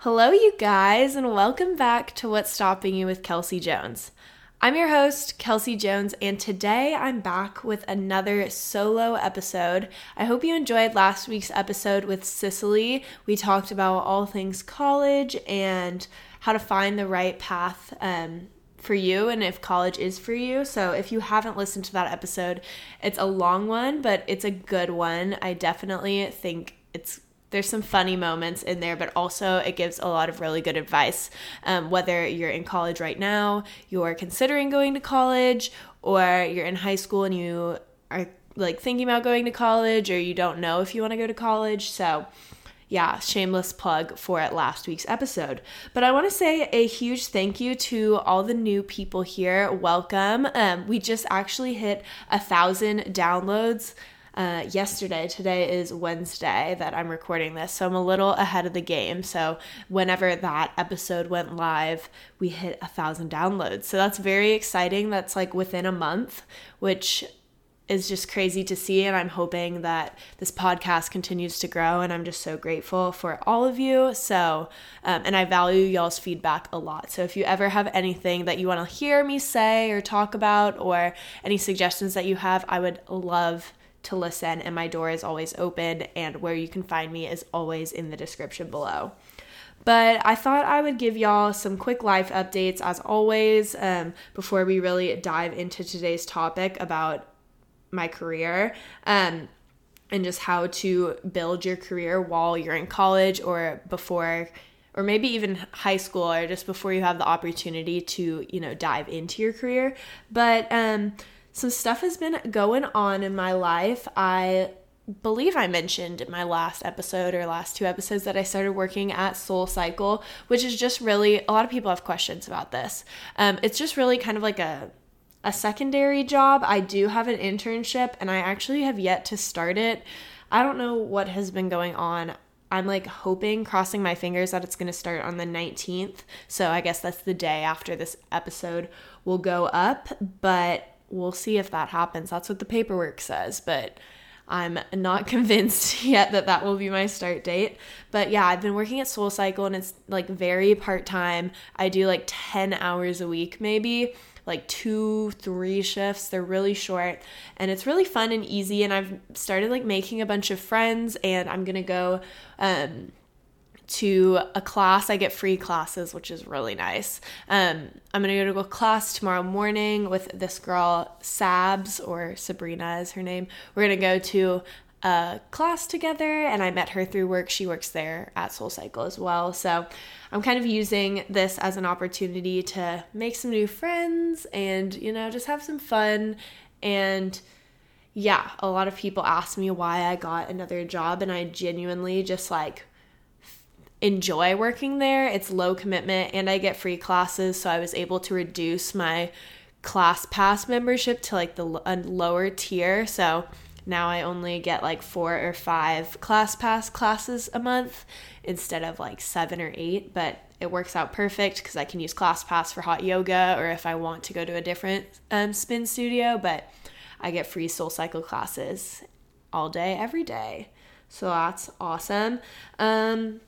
Hello, you guys, and welcome back to What's Stopping You with Kelsey Jones. I'm your host, Kelsey Jones, and today I'm back with another solo episode. I hope you enjoyed last week's episode with Cicely. We talked about all things college and how to find the right path um, for you and if college is for you. So if you haven't listened to that episode, it's a long one, but it's a good one. I definitely think it's there's some funny moments in there, but also it gives a lot of really good advice. Um, whether you're in college right now, you're considering going to college, or you're in high school and you are like thinking about going to college, or you don't know if you want to go to college. So, yeah, shameless plug for last week's episode. But I want to say a huge thank you to all the new people here. Welcome. Um, we just actually hit a thousand downloads uh, yesterday. Today is Wednesday that I'm recording this, so I'm a little ahead of the game. So whenever that episode went live, we hit a thousand downloads. So that's very exciting. That's like within a month, which is just crazy to see and i'm hoping that this podcast continues to grow and i'm just so grateful for all of you so um, and i value y'all's feedback a lot so if you ever have anything that you want to hear me say or talk about or any suggestions that you have i would love to listen, and my door is always open, and where you can find me is always in the description below. But I thought I would give y'all some quick life updates as always um, before we really dive into today's topic about my career. Um, and just how to build your career while you're in college or before or maybe even high school or just before you have the opportunity to you know dive into your career but um some stuff has been going on in my life. I believe I mentioned in my last episode or last two episodes that I started working at Soul Cycle, which is just really a lot of people have questions about this. Um, it's just really kind of like a a secondary job. I do have an internship and I actually have yet to start it. I don't know what has been going on. I'm like hoping, crossing my fingers that it's going to start on the 19th. So I guess that's the day after this episode will go up. But we'll see if that happens. That's what the paperwork says, but I'm not convinced yet that that will be my start date. But yeah, I've been working at Soul Cycle and it's like very part time. I do like 10 hours a week, maybe like two, three shifts. They're really short and it's really fun and easy. And I've started like making a bunch of friends and I'm gonna go um, to a class. I get free classes, which is really nice. Um, I'm gonna go to a class tomorrow morning with this girl, Sabs, or Sabrina is her name. We're gonna go to a class together, and I met her through work. She works there at Soul Cycle as well. So I'm kind of using this as an opportunity to make some new friends and, you know, just have some fun. And yeah, a lot of people ask me why I got another job, and I genuinely just like enjoy working there. It's low commitment and I get free classes, so I was able to reduce my class pass membership to like the lower tier. So now I only get like four or five class pass classes a month instead of like seven or eight, but it works out perfect because I can use class pass for hot yoga or if I want to go to a different um, spin studio, but I get free soul cycle classes all day, every day. So that's awesome. Um,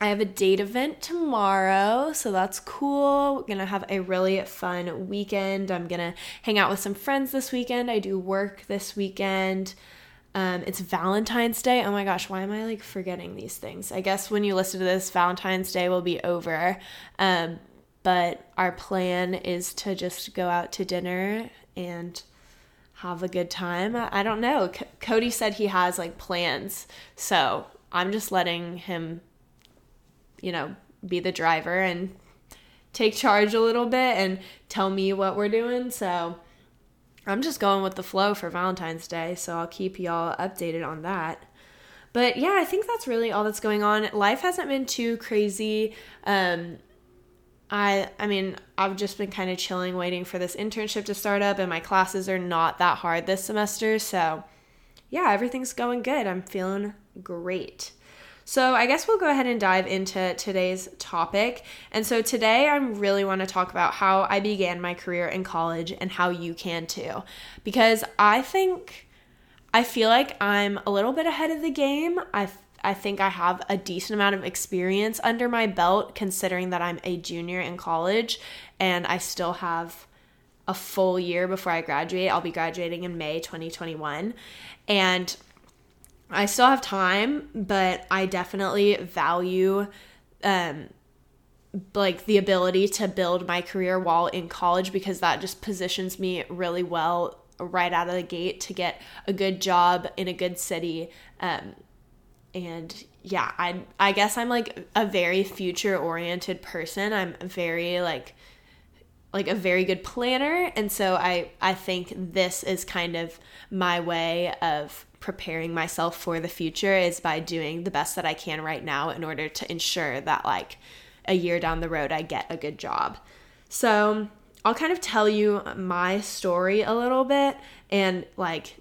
I have a date event tomorrow, so that's cool. We're gonna have a really fun weekend. I'm gonna hang out with some friends this weekend. I do work this weekend. Um, it's Valentine's Day. Oh my gosh, why am I like forgetting these things? I guess when you listen to this, Valentine's Day will be over. Um, but our plan is to just go out to dinner and have a good time. I don't know. C- Cody said he has like plans, so I'm just letting him you know, be the driver and take charge a little bit and tell me what we're doing. So I'm just going with the flow for Valentine's Day. So I'll keep y'all updated on that. But yeah, I think that's really all that's going on. Life hasn't been too crazy. Um, I I mean, I've just been kind of chilling waiting for this internship to start up and my classes are not that hard this semester. So, yeah, everything's going good. I'm feeling great. So, I guess we'll go ahead and dive into today's topic. And so, today I really want to talk about how I began my career in college and how you can too. Because I think I feel like I'm a little bit ahead of the game. I I think I have a decent amount of experience under my belt considering that I'm a junior in college and I still have a full year before I graduate. I'll be graduating in May 2021. And I still have time, but I definitely value um like the ability to build my career while in college because that just positions me really well right out of the gate to get a good job in a good city um and yeah, I I guess I'm like a very future oriented person. I'm very like like a very good planner and so I I think this is kind of my way of preparing myself for the future is by doing the best that I can right now in order to ensure that like a year down the road I get a good job. So, I'll kind of tell you my story a little bit and like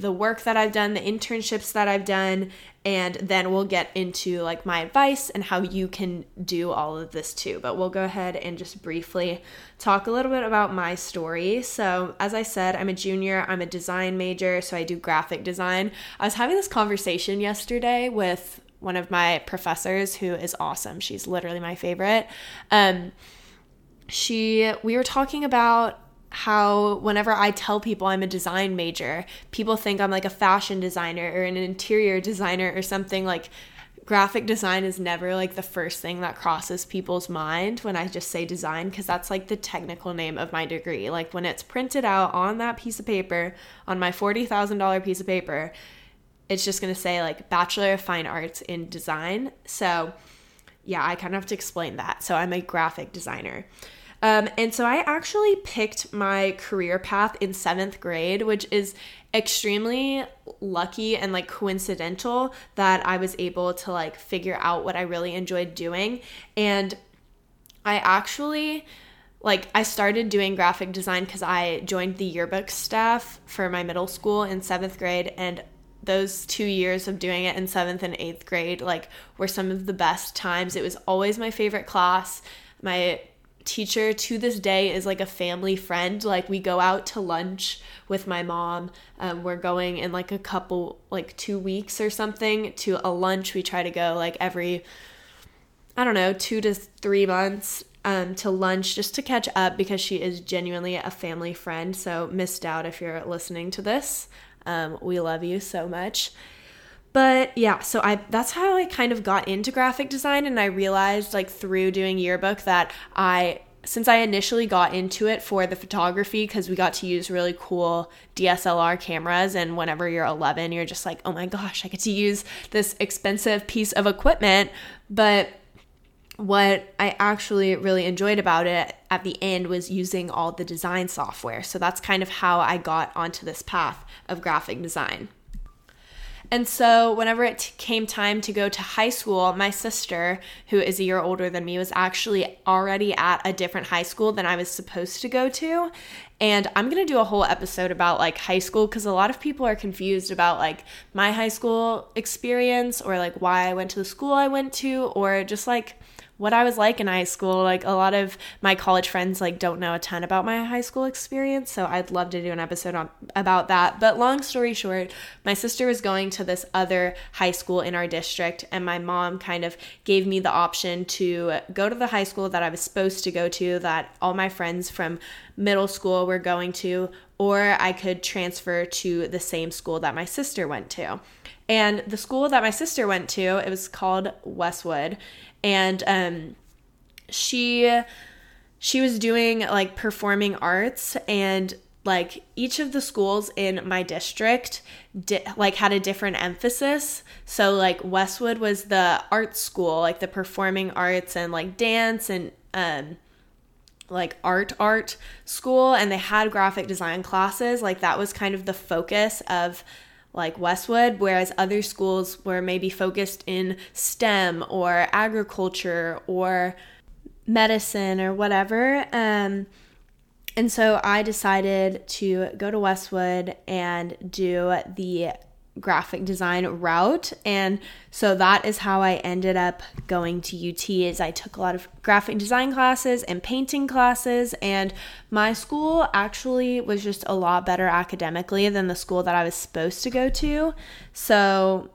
the work that I've done, the internships that I've done, and then we'll get into like my advice and how you can do all of this too. But we'll go ahead and just briefly talk a little bit about my story. So, as I said, I'm a junior, I'm a design major, so I do graphic design. I was having this conversation yesterday with one of my professors who is awesome. She's literally my favorite. Um, she we were talking about how whenever I tell people I'm a design major, people think I'm like a fashion designer or an interior designer or something like graphic design is never like the first thing that crosses people's mind when I just say design because that's like the technical name of my degree. Like when it's printed out on that piece of paper, on my $40,000 piece of paper, it's just going to say like Bachelor of Fine Arts in Design. So, yeah, I kind of have to explain that. So, I'm a graphic designer. Um, and so I actually picked my career path in seventh grade, which is extremely lucky and like coincidental that I was able to like figure out what I really enjoyed doing. And I actually like I started doing graphic design because I joined the yearbook staff for my middle school in seventh grade. And those two years of doing it in seventh and eighth grade like were some of the best times. It was always my favorite class. My teacher to this day is like a family friend. Like we go out to lunch with my mom. Um, we're going in like a couple, like two weeks or something to a lunch. We try to go like every, I don't know, two to three months um, to lunch just to catch up because she is genuinely a family friend. So missed out if you're listening to this. Um, we love you so much. But yeah, so I that's how I kind of got into graphic design and I realized like through doing yearbook that I since I initially got into it for the photography because we got to use really cool DSLR cameras and whenever you're 11 you're just like, "Oh my gosh, I get to use this expensive piece of equipment." But what I actually really enjoyed about it at the end was using all the design software. So that's kind of how I got onto this path of graphic design. And so, whenever it t- came time to go to high school, my sister, who is a year older than me, was actually already at a different high school than I was supposed to go to. And I'm going to do a whole episode about like high school because a lot of people are confused about like my high school experience or like why I went to the school I went to or just like what I was like in high school. Like a lot of my college friends like don't know a ton about my high school experience, so I'd love to do an episode on about that. But long story short, my sister was going to this other high school in our district and my mom kind of gave me the option to go to the high school that I was supposed to go to that all my friends from middle school were going to or I could transfer to the same school that my sister went to. And the school that my sister went to, it was called Westwood and um, she she was doing like performing arts and like each of the schools in my district di- like had a different emphasis. So like westwood was the art school like the performing arts and like dance and um like art art school. And they had graphic design classes. Like that was kind of the focus of like Westwood, whereas other schools were maybe focused in STEM or agriculture or medicine or whatever. Um, and so I decided to go to Westwood and do the graphic design route and so that is how I ended up going to UT is I took a lot of graphic design classes and painting classes and my school actually was just a lot better academically than the school that I was supposed to go to so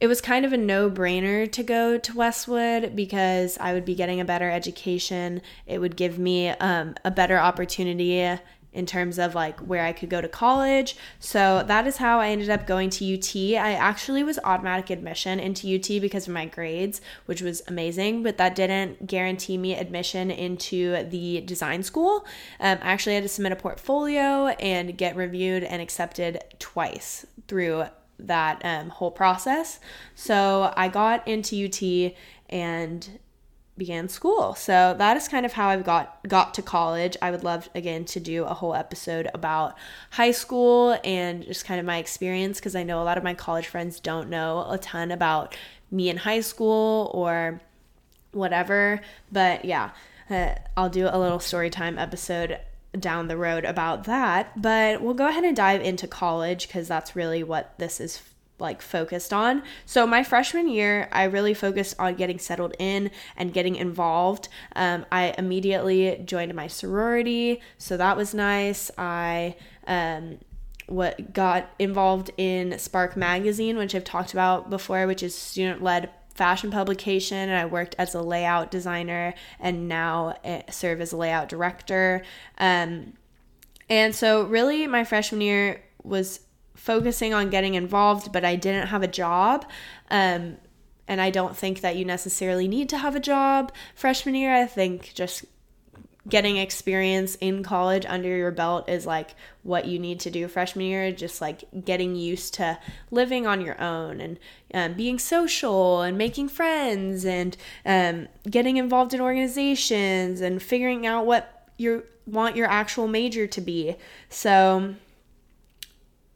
it was kind of a no brainer to go to Westwood because I would be getting a better education. It would give me um, a better opportunity in terms of like where I could go to college. So that is how I ended up going to UT. I actually was automatic admission into UT because of my grades, which was amazing, but that didn't guarantee me admission into the design school. Um, I actually had to submit a portfolio and get reviewed and accepted twice through that um, whole process. So I got into UT and began school. So that is kind of how I've got got to college. I would love again to do a whole episode about high school and just kind of my experience because I know a lot of my college friends don't know a ton about me in high school or whatever. But yeah, uh, I'll do a little story time episode down the road about that. But we'll go ahead and dive into college because that's really what this is like focused on. So my freshman year, I really focused on getting settled in and getting involved. Um, I immediately joined my sorority, so that was nice. I um, what got involved in Spark Magazine, which I've talked about before, which is student led fashion publication and I worked as a layout designer and now eh, serve as a layout director. Um, and so, really, my freshman year was focusing on getting involved, but I didn't have a job. Um, and I don't think that you necessarily need to have a job freshman year. I think just getting experience in college under your belt is like what you need to do freshman year just like getting used to living on your own and um, being social and making friends and um, getting involved in organizations and figuring out what you want your actual major to be so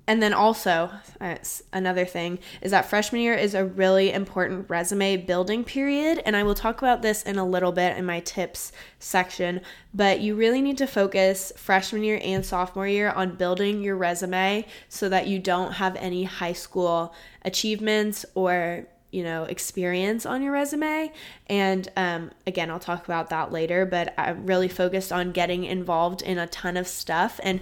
and then also, uh, another thing is that freshman year is a really important resume building period. And I will talk about this in a little bit in my tips section. But you really need to focus freshman year and sophomore year on building your resume so that you don't have any high school achievements or you know experience on your resume and um, again i'll talk about that later but i'm really focused on getting involved in a ton of stuff and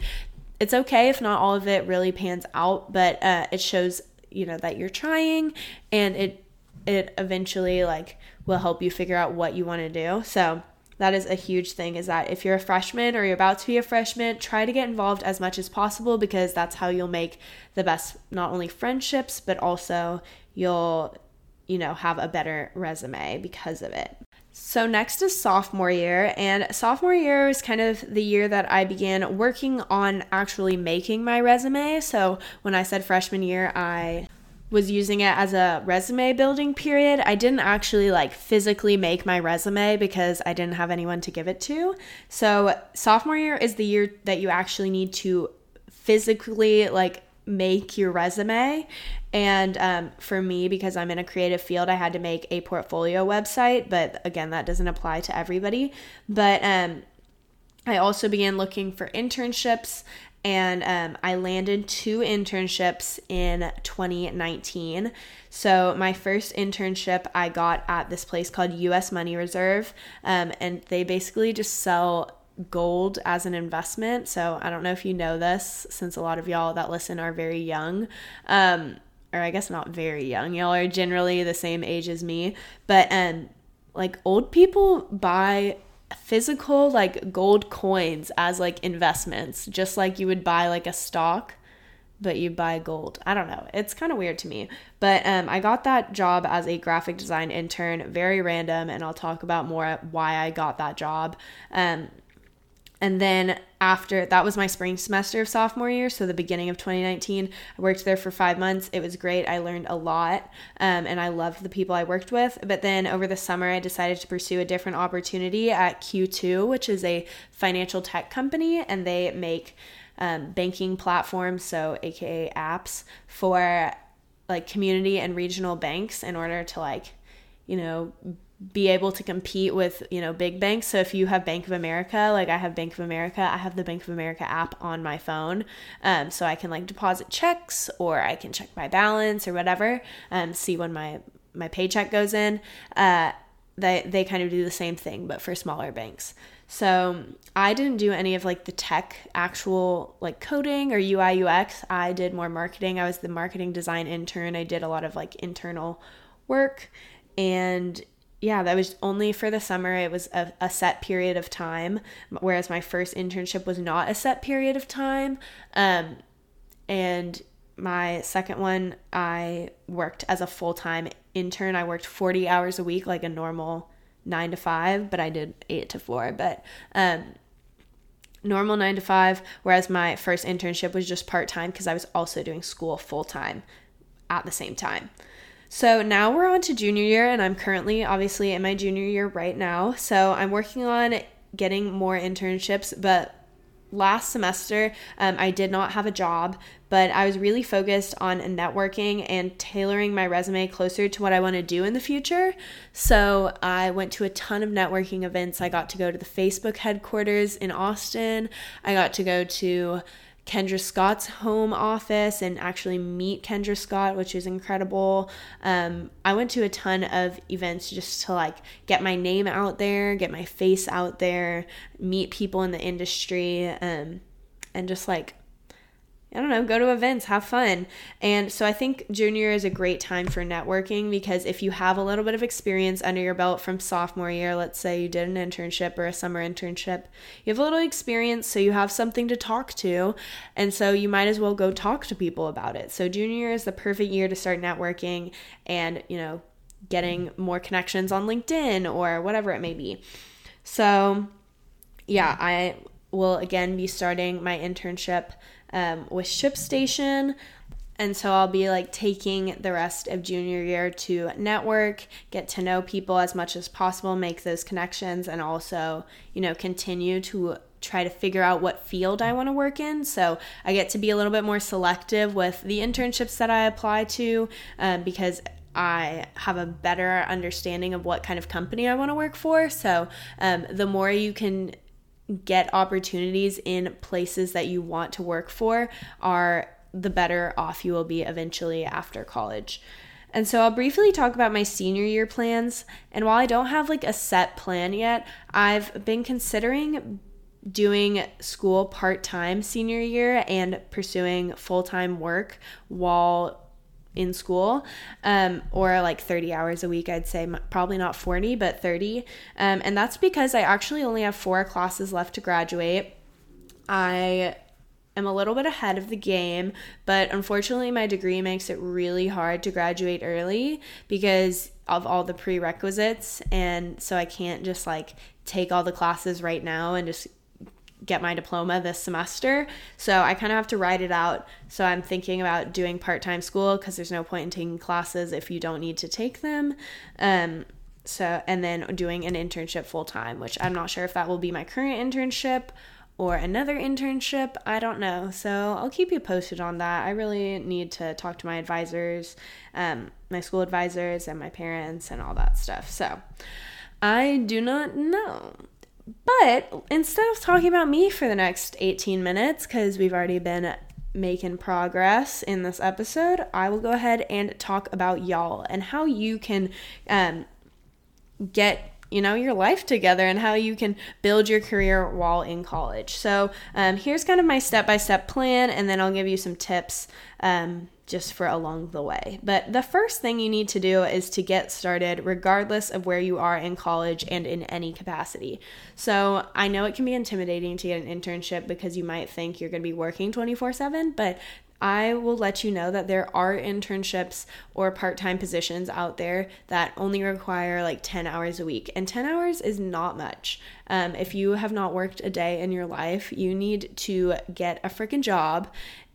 it's okay if not all of it really pans out, but uh, it shows you know that you're trying, and it it eventually like will help you figure out what you want to do. So that is a huge thing is that if you're a freshman or you're about to be a freshman, try to get involved as much as possible because that's how you'll make the best not only friendships but also you'll you know have a better resume because of it. So, next is sophomore year, and sophomore year is kind of the year that I began working on actually making my resume. So, when I said freshman year, I was using it as a resume building period. I didn't actually like physically make my resume because I didn't have anyone to give it to. So, sophomore year is the year that you actually need to physically like make your resume. And um, for me, because I'm in a creative field, I had to make a portfolio website. But again, that doesn't apply to everybody. But um, I also began looking for internships and um, I landed two internships in 2019. So, my first internship I got at this place called US Money Reserve, um, and they basically just sell gold as an investment. So I don't know if you know this, since a lot of y'all that listen are very young. Um, or I guess not very young. Y'all are generally the same age as me, but um, like old people buy physical like gold coins as like investments, just like you would buy like a stock but you buy gold. I don't know. It's kind of weird to me. But um, I got that job as a graphic design intern, very random, and I'll talk about more why I got that job. Um, and then after that was my spring semester of sophomore year, so the beginning of 2019, I worked there for five months. It was great. I learned a lot, um, and I loved the people I worked with. But then over the summer, I decided to pursue a different opportunity at Q2, which is a financial tech company, and they make um, banking platforms, so AKA apps for like community and regional banks in order to like, you know, be able to compete with you know big banks so if you have bank of america like i have bank of america i have the bank of america app on my phone um, so i can like deposit checks or i can check my balance or whatever um, see when my my paycheck goes in uh, they they kind of do the same thing but for smaller banks. So I didn't do any of like the tech actual like coding or UI UX. I did more marketing. I was the marketing design intern. I did a lot of like internal work and yeah, that was only for the summer. It was a, a, set period of time, whereas my first internship was not a set period of time. Um, and my second one, I worked as a full time intern. I worked 40 hours a week, like a normal nine to five, but I did eight to four. But um, normal nine to five, whereas my first internship was just part time because I was also doing school full time at the same time. So now we're on to junior year, and I'm currently obviously in my junior year right now. So I'm working on getting more internships, but last semester um, I did not have a job, but I was really focused on networking and tailoring my resume closer to what I want to do in the future. So I went to a ton of networking events. I got to go to the Facebook headquarters in Austin, I got to go to Kendra Scott's home office and actually meet Kendra Scott, which is incredible. Um, I went to a ton of events just to like get my name out there, get my face out there, meet people in the industry, um, and just like I don't know, go to events, have fun. And so I think junior is a great time for networking because if you have a little bit of experience under your belt from sophomore year, let's say you did an internship or a summer internship, you have a little experience, so you have something to talk to. And so you might as well go talk to people about it. So junior is the perfect year to start networking and, you know, getting more connections on LinkedIn or whatever it may be. So, yeah, I will again be starting my internship um, with ShipStation. And so I'll be like taking the rest of junior year to network, get to know people as much as possible, make those connections, and also, you know, continue to try to figure out what field I want to work in. So I get to be a little bit more selective with the internships that I apply to um, because I have a better understanding of what kind of company I want to work for. So um, the more you can get opportunities in places that you want to work for are the better off you will be eventually after college. And so I'll briefly talk about my senior year plans. And while I don't have like a set plan yet, I've been considering doing school part time senior year and pursuing full time work while in school um, or like 30 hours a week i'd say probably not 40 but 30 um, and that's because i actually only have four classes left to graduate. I am a little bit ahead of the game but unfortunately my degree makes it really hard to graduate early because of all the prerequisites. And so i can't just like take all the classes right now and just get my diploma this semester. So I kind of have to write it out. So I'm thinking about doing part time school because there's no point in taking classes if you don't need to take them. Um, so, and then doing an internship full time, which I'm not sure if that will be my current internship or another internship. I don't know. So I'll keep you posted on that. I really need to talk to my advisors, um, my school advisors, and my parents, and all that stuff. So I do not know. But instead of talking about me for the next 18 minutes, because we've already been making progress in this episode, I will go ahead and talk about y'all and how you can um, get you know your life together and how you can build your career while in college. So um, here's kind of my step-by-step plan and then i'll give you some tips um, just for along the way. But the first thing you need to do is to get started, regardless of where you are in college and in any capacity. So I know it can be intimidating to get an internship because you might think you're going to be working 24 7, but I will let you know that there are internships or part time positions out there that only require like 10 hours a week. And 10 hours is not much. Um, if you have not worked a day in your life, you need to get a freaking job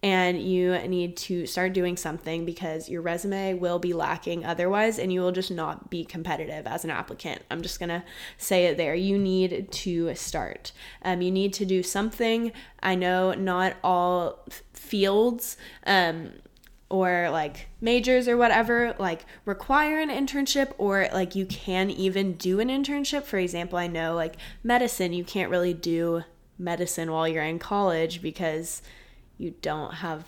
and you need to start doing something because your resume will be lacking otherwise and you will just not be competitive as an applicant. I'm just gonna say it there. You need to start. Um, you need to do something. I know not all fields. Um, or like majors or whatever like require an internship or like you can even do an internship for example i know like medicine you can't really do medicine while you're in college because you don't have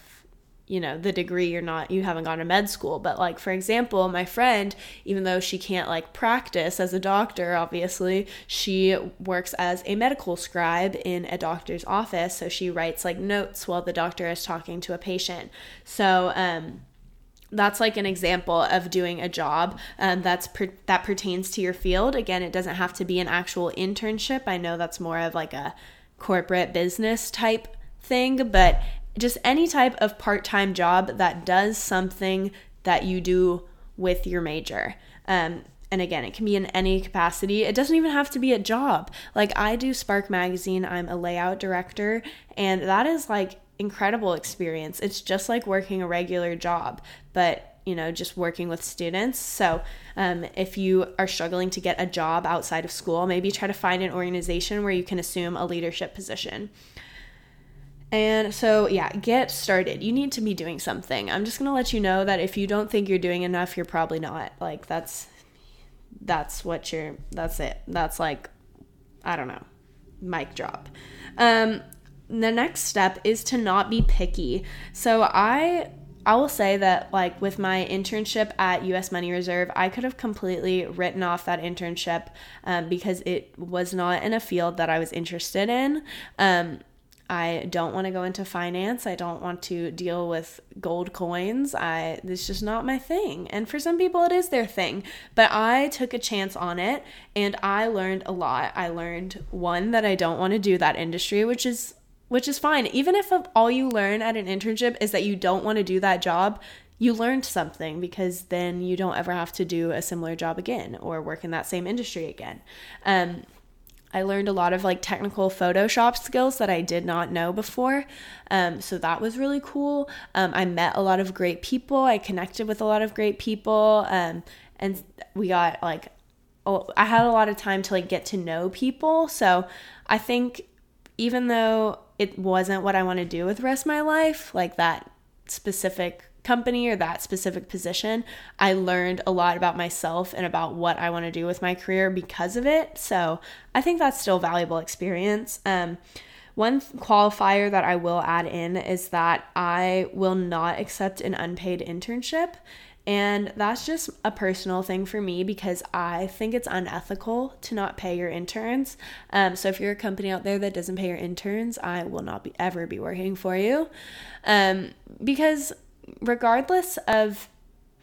you know the degree you're not you haven't gone to med school. But like for example my friend even though she can't like practice as a doctor obviously she works as a medical scribe in a doctor's office. So she writes like notes while the doctor is talking to a patient. So um that's like an example of doing a job um, that's per- that pertains to your field. Again it doesn't have to be an actual internship. I know that's more of like a corporate business type thing but just any type of part time job that does something that you do with your major. Um, and again, it can be in any capacity. It doesn't even have to be a job. Like I do Spark Magazine, I'm a layout director, and that is like incredible experience. It's just like working a regular job, but you know, just working with students. So, um, if you are struggling to get a job outside of school, maybe try to find an organization where you can assume a leadership position. And so, yeah, get started. You need to be doing something. I'm just going to let you know that if you don't think you're doing enough, you're probably not. Like that's that's what you're that's it. That's like I don't know. Mic drop. Um the next step is to not be picky. So I I will say that like with my internship at US Money Reserve, I could have completely written off that internship um, because it was not in a field that I was interested in. Um, I don't want to go into finance. I don't want to deal with gold coins. I it's just not my thing. And for some people it is their thing. But I took a chance on it and I learned a lot. I learned one that I don't want to do that industry, which is which is fine. Even if all you learn at an internship is that you don't want to do that job, you learned something because then you don't ever have to do a similar job again or work in that same industry again. Um, I learned a lot of like technical Photoshop skills that I did not know before. Um, so that was really cool. Um, I met a lot of great people. I connected with a lot of great people. Um, and we got like, oh, I had a lot of time to like get to know people. So I think even though it wasn't what I want to do with the rest of my life, like that specific company or that specific position, I learned a lot about myself and about what I want to do with my career because of it. So I think that's still valuable experience. Um, one qualifier that I will add in is that I will not accept an unpaid internship. And that's just a personal thing for me because I think it's unethical to not pay your interns. Um, so if you're a company out there that doesn't pay your interns, I will not be ever be working for you. Um, because regardless of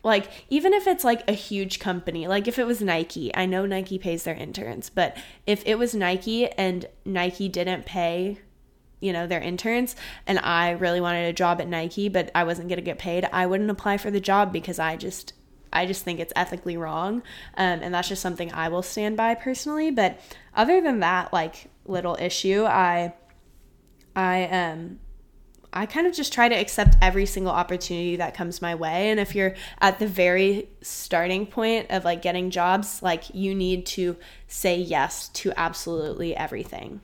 like even if it's like a huge company like if it was nike i know nike pays their interns but if it was nike and nike didn't pay you know their interns and i really wanted a job at nike but i wasn't going to get paid i wouldn't apply for the job because i just i just think it's ethically wrong um, and that's just something i will stand by personally but other than that like little issue i i um I kind of just try to accept every single opportunity that comes my way. And if you're at the very starting point of like getting jobs, like you need to say yes to absolutely everything.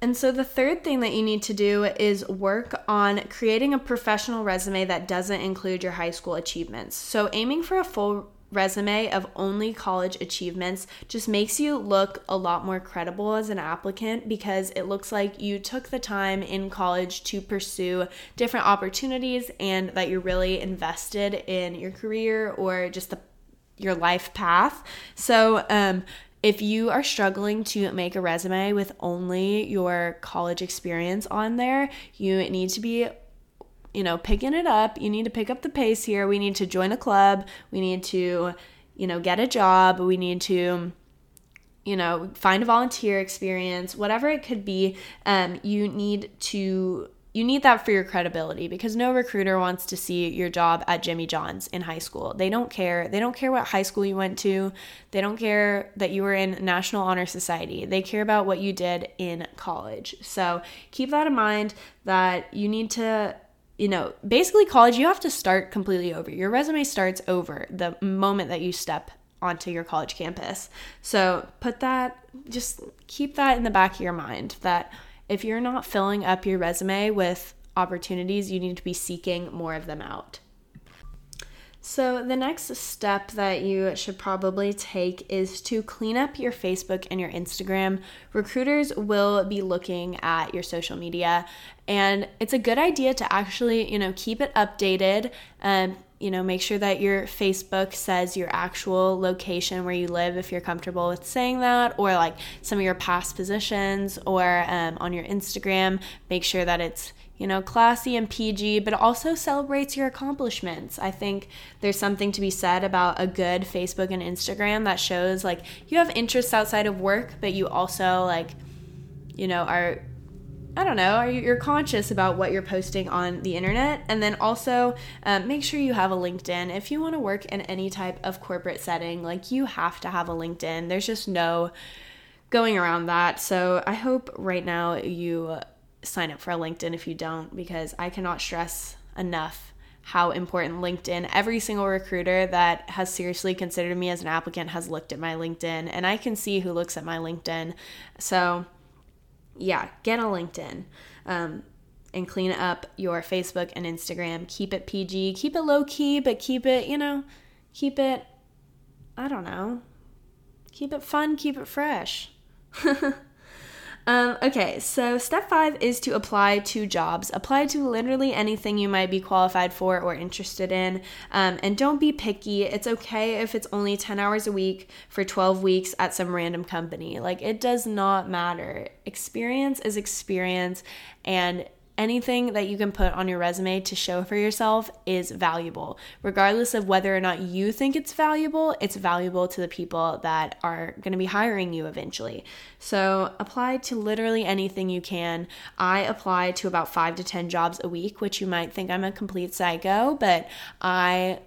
And so, the third thing that you need to do is work on creating a professional resume that doesn't include your high school achievements. So, aiming for a full resume of only college achievements just makes you look a lot more credible as an applicant because it looks like you took the time in college to pursue different opportunities and that you're really invested in your career or just the your life path. So, um, if you are struggling to make a resume with only your college experience on there, you need to be you know, picking it up. You need to pick up the pace here. We need to join a club. We need to, you know, get a job. We need to, you know, find a volunteer experience, whatever it could be. Um, you need to you need that for your credibility because no recruiter wants to see your job at Jimmy John's in high school. They don't care. They don't care what high school you went to. They don't care that you were in National Honor Society. They care about what you did in college. So keep that in mind that you need to you know, basically college, you have to start completely over. Your resume starts over the moment that you step onto your college campus. So put that, just keep that in the back of your mind that if you're not filling up your resume with opportunities, you need to be seeking more of them out. So, the next step that you should probably take is to clean up your Facebook and your Instagram. Recruiters will be looking at your social media, and it's a good idea to actually, you know, keep it updated. Um, you know, make sure that your Facebook says your actual location where you live if you're comfortable with saying that, or like some of your past positions, or um, on your Instagram, make sure that it's you know, classy and PG, but also celebrates your accomplishments. I think there's something to be said about a good Facebook and Instagram that shows like you have interests outside of work, but you also like, you know, are I don't know, are you, you're conscious about what you're posting on the internet, and then also um, make sure you have a LinkedIn. If you want to work in any type of corporate setting, like you have to have a LinkedIn. There's just no going around that. So I hope right now you sign up for a LinkedIn if you don't, because I cannot stress enough how important LinkedIn. Every single recruiter that has seriously considered me as an applicant has looked at my LinkedIn, and I can see who looks at my LinkedIn. So, yeah, get a LinkedIn. Um, and clean up your Facebook and Instagram. Keep it PG, keep it low key, but keep it, you know, keep it, I don't know, keep it fun, keep it fresh. Um, okay, so step five is to apply to jobs. Apply to literally anything you might be qualified for or interested in. Um, and don't be picky. It's okay if it's only 10 hours a week for 12 weeks at some random company. Like, it does not matter. Experience is experience, and anything that you can put on your resume to show for yourself is valuable. Regardless of whether or not you think it's valuable, it's valuable to the people that are going to be hiring you eventually. So apply to literally anything you can. I apply to about five to 10 jobs a week, which you might think I'm a complete psycho, but I.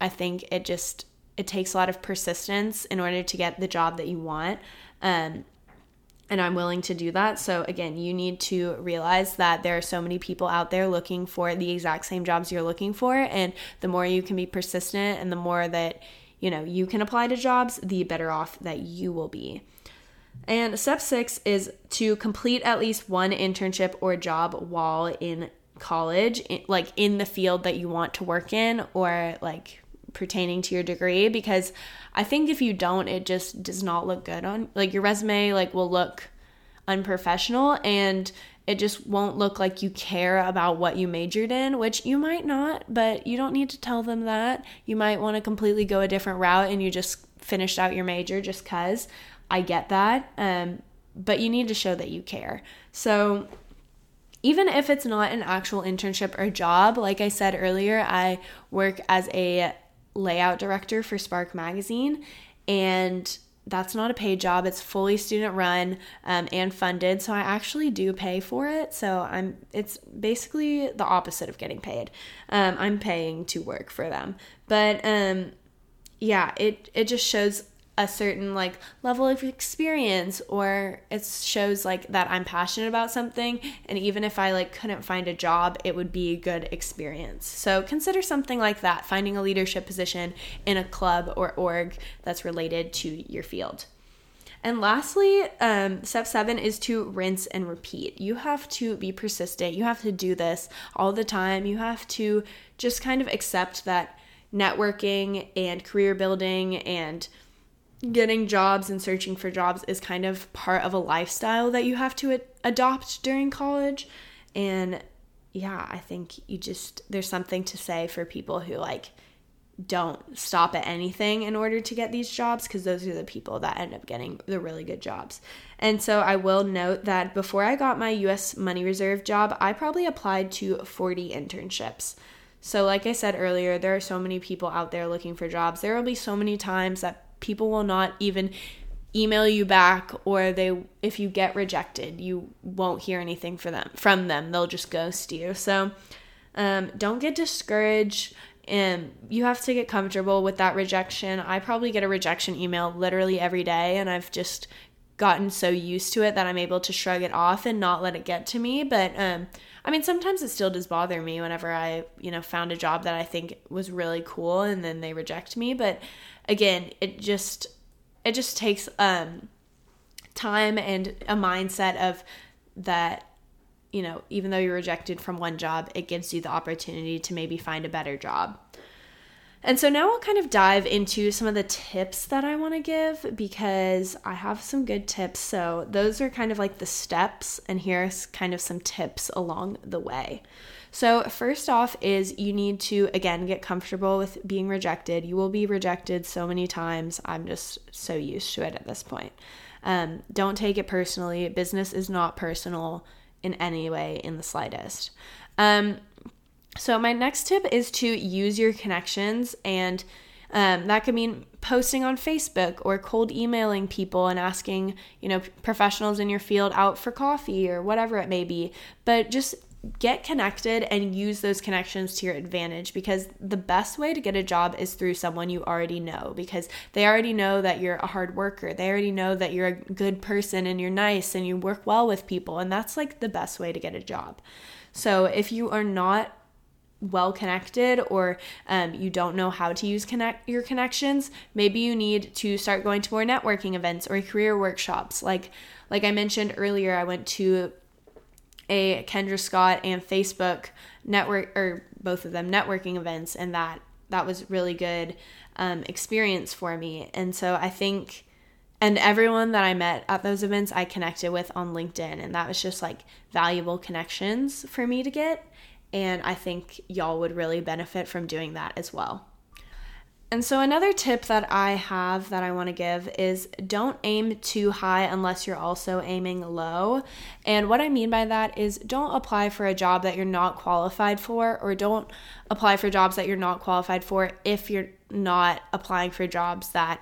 I think it just it takes a lot of persistence in order to get the job that you want. Um, and I'm willing to do that. So, again, you need to realize that there are so many people out there looking for the exact same jobs you're looking for. And the more you can be persistent and the more that, you know, you can apply to jobs, the better off that you will be. And step six is to complete at least one internship or job while in college, like in the field that you want to work in or like pertaining to your degree because I think if you don't it just does not look good on like your resume like will look unprofessional and it just won't look like you care about what you majored in, which you might not, but you don't need to tell them that. You might want to completely go a different route and you just finished out your major just cuz. I get that. Um, but you need to show that you care. So even if it's not an actual internship or job, like I said earlier, I work as a layout director for Spark Magazine, and that's not a paid job. It's fully student run um, and funded, so I actually do pay for it. So I'm it's basically the opposite of getting paid. Um, I'm paying to work for them, but um, yeah, it it just shows a certain like level of experience or it shows like that I'm passionate about something and even if I like couldn't find a job it would be a good experience. So consider something like that, finding a leadership position in a club or org that's related to your field. And lastly, um, step seven is to rinse and repeat. You have to be persistent. You have to do this all the time. You have to just kind of accept that networking and career building and getting jobs and searching for jobs is kind of part of a lifestyle that you have to ad- adopt during college. And yeah, I think you just, there's something to say for people who like don't stop at anything in order to get these jobs because those are the people that end up getting the really good jobs. And so I will note that before I got my US Money Reserve job, I probably applied to 40 internships. So, like I said earlier, there are so many people out there looking for jobs. There will be so many times that people will not even email you back or they if you get rejected you won't hear anything for them from them. They'll just ghost you. So um, don't get discouraged. And you have to get comfortable with that rejection. I probably get a rejection email literally every day and i've just gotten so used to it that i'm able to shrug it off and not let it get to me. But um, i mean sometimes it still does bother me whenever i you know found a job that i think was really cool and then they reject me. But again, it just it just takes um time and a mindset of that you know, even though you're rejected from one job, it gives you the opportunity to maybe find a better job. And so now I'll kind of dive into some of the tips that I want to give because I have some good tips. So those are kind of like the steps, and here's kind of some tips along the way. So, first off, is you need to again get comfortable with being rejected. You will be rejected so many times. I'm just so used to it at this point. Um, don't take it personally. Business is not personal in any way, in the slightest. Um, so, my next tip is to use your connections, and um, that could mean posting on Facebook or cold emailing people and asking, you know, professionals in your field out for coffee or whatever it may be. But just get connected and use those connections to your advantage because the best way to get a job is through someone you already know because they already know that you're a hard worker. They already know that you're a good person and you're nice and you work well with people. And that's like the best way to get a job. So if you are not well connected or um, you don't know how to use connect your connections maybe you need to start going to more networking events or career workshops like like i mentioned earlier i went to a kendra scott and facebook network or both of them networking events and that that was really good um, experience for me and so i think and everyone that i met at those events i connected with on linkedin and that was just like valuable connections for me to get and I think y'all would really benefit from doing that as well. And so, another tip that I have that I want to give is don't aim too high unless you're also aiming low. And what I mean by that is don't apply for a job that you're not qualified for, or don't apply for jobs that you're not qualified for if you're not applying for jobs that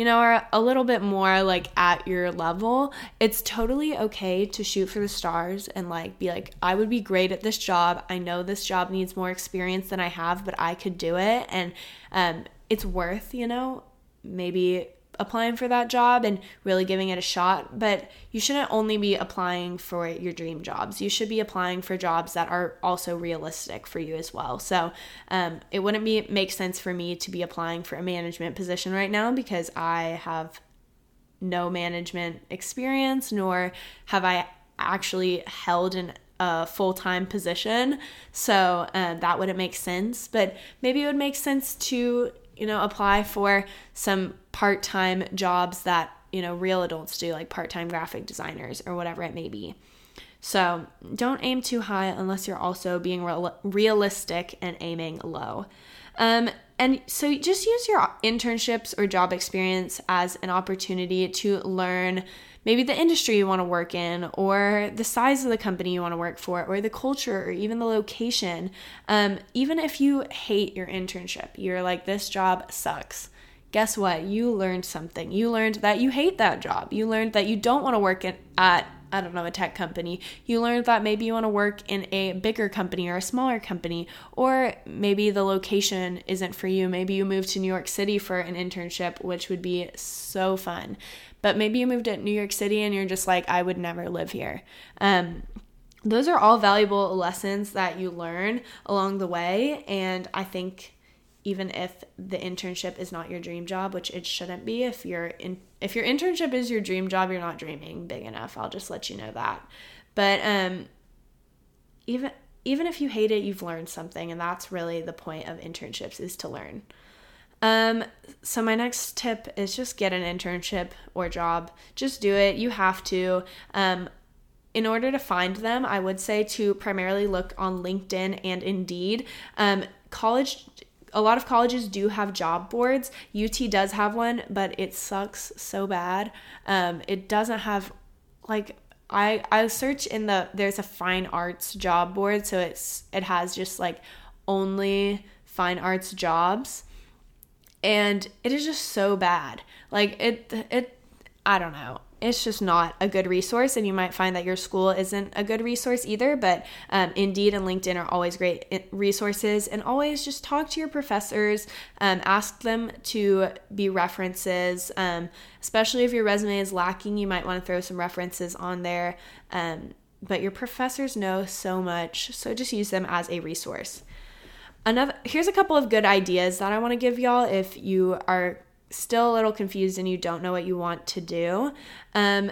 you know, are a little bit more like at your level, it's totally okay to shoot for the stars and like be like, I would be great at this job. I know this job needs more experience than I have, but I could do it. And um, it's worth, you know, maybe applying for that job and really giving it a shot. But you shouldn't only be applying for your dream jobs. You should be applying for jobs that are also realistic for you as well. So um, it wouldn't be make sense for me to be applying for a management position right now because I have no management experience, nor have I actually held an a full time position. So uh, that wouldn't make sense. But maybe it would make sense to you know, apply for some part time jobs that, you know, real adults do, like part time graphic designers or whatever it may be. So don't aim too high unless you're also being real- realistic and aiming low. Um, and so just use your internships or job experience as an opportunity to learn maybe the industry you want to work in, or the size of the company you want to work for, or the culture, or even the location. Um, even if you hate your internship, you're like, this job sucks. Guess what? You learned something. You learned that you hate that job. You learned that you don't want to work at, at I don't know, a tech company. You learned that maybe you want to work in a bigger company or a smaller company, or maybe the location isn't for you. Maybe you moved to New York City for an internship, which would be so fun. But maybe you moved to New York City and you're just like, I would never live here. Um, those are all valuable lessons that you learn along the way. And I think even if the internship is not your dream job, which it shouldn't be, if you're in if your internship is your dream job, you're not dreaming big enough. I'll just let you know that. But um even even if you hate it, you've learned something, and that's really the point of internships is to learn. Um, so my next tip is just get an internship or job. Just do it. You have to. Um, in order to find them, I would say to primarily look on LinkedIn and Indeed. Um, college a lot of colleges do have job boards. UT does have one, but it sucks so bad. Um, it doesn't have like I I search in the there's a fine arts job board, so it's it has just like only fine arts jobs and it is just so bad. Like it it I don't know. It's just not a good resource, and you might find that your school isn't a good resource either. But um, Indeed and LinkedIn are always great eh, resources, and always just talk to your professors, um, ask them to be references. Um, especially if your resume is lacking, you might want to throw some references on there. Um, but your professors know so much, so just use them as a resource another here's a couple of good ideas that I want to give y'all if you are still a little confused and you don't know what you want to do. Um,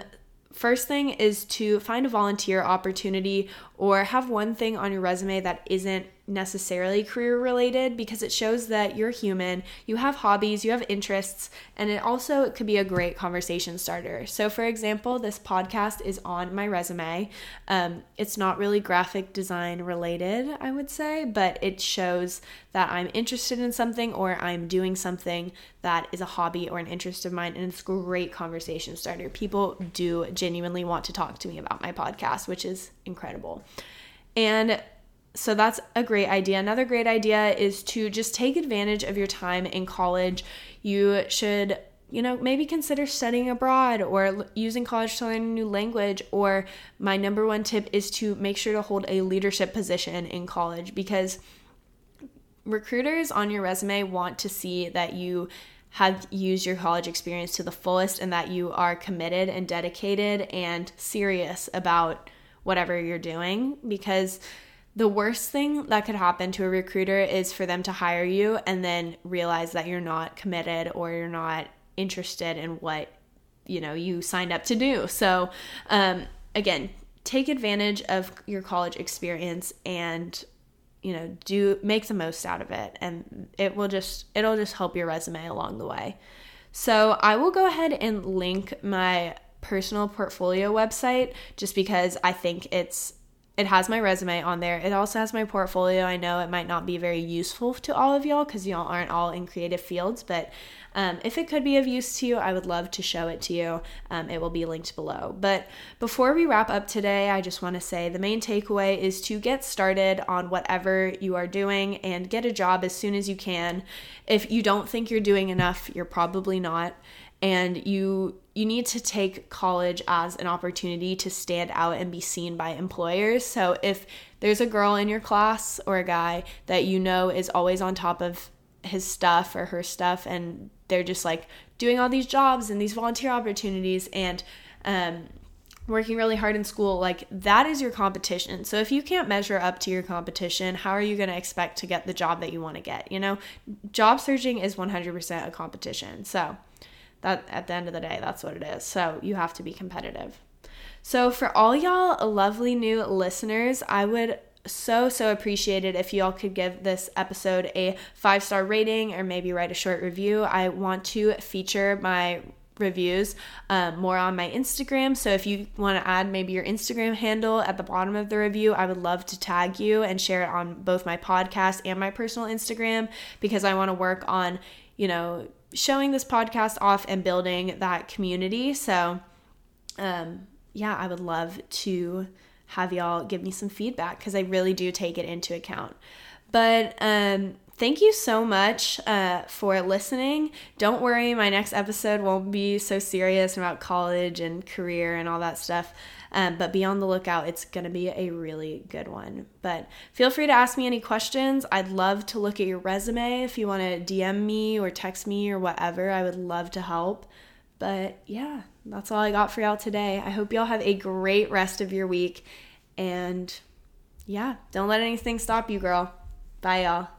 first thing is to find a volunteer opportunity or have one thing on your resume that isn't necessarily career related because it shows that you're human, you have hobbies, you have interests, and it also it could be a great conversation starter. So, for example, this podcast is on my resume. Um, it's not really graphic design related, I would say, but it shows that I'm interested in something or I'm doing something that is a hobby or an interest of mine, and it's a great conversation starter. People do genuinely want to talk to me about my podcast, which is incredible. And so that's a great idea. Another great idea is to just take advantage of your time in college. You should, you know, maybe consider studying abroad or using college to learn a new language. Or my number one tip is to make sure to hold a leadership position in college because recruiters on your resume want to see that you have used your college experience to the fullest and that you are committed and dedicated and serious about whatever you're doing because the worst thing that could happen to a recruiter is for them to hire you and then realize that you're not committed or you're not interested in what you know you signed up to do. So um, again take advantage of your college experience and you know do make the most out of it. And it will just it'll just help your resume along the way. So i will go ahead and link my personal portfolio website just because i think it's it has my resume on there. It also has my portfolio. I know it might not be very useful to all of y'all because y'all aren't all in creative fields, but um, if it could be of use to you, I would love to show it to you. Um, it will be linked below. But before we wrap up today, I just want to say the main takeaway is to get started on whatever you are doing and get a job as soon as you can. If you don't think you're doing enough, you're probably not and you you need to take college as an opportunity to stand out and be seen by employers. So if there's a girl in your class or a guy that you know is always on top of his stuff or her stuff and they're just like doing all these jobs and these volunteer opportunities and um, working really hard in school, like that is your competition. So if you can't measure up to your competition, how are you going to expect to get the job that you want to get? You know, job searching is 100% a competition. So that at the end of the day, that's what it is. So you have to be competitive. So for all y'all lovely new listeners, I would so so appreciate it if y'all could give this episode a five star rating or maybe write a short review. I want to feature my reviews um, more on my Instagram. So if you want to add maybe your Instagram handle at the bottom of the review, I would love to tag you and share it on both my podcast and my personal Instagram because I want to work on, you know, showing this podcast off and building that community. So, um, yeah, I would love to have y'all give me some feedback because I really do take it into account. But um, thank you so much uh, for listening. Don't worry, my next episode won't be so serious about college and career and all that stuff. Um, but be on the lookout. It's going to be a really good one. But feel free to ask me any questions. I'd love to look at your resume if you want to DM me or text me or whatever. I would love to help. But yeah, that's all I got for y'all today. I hope y'all have a great rest of your week. And yeah, don't let anything stop you, girl. Bye, y'all.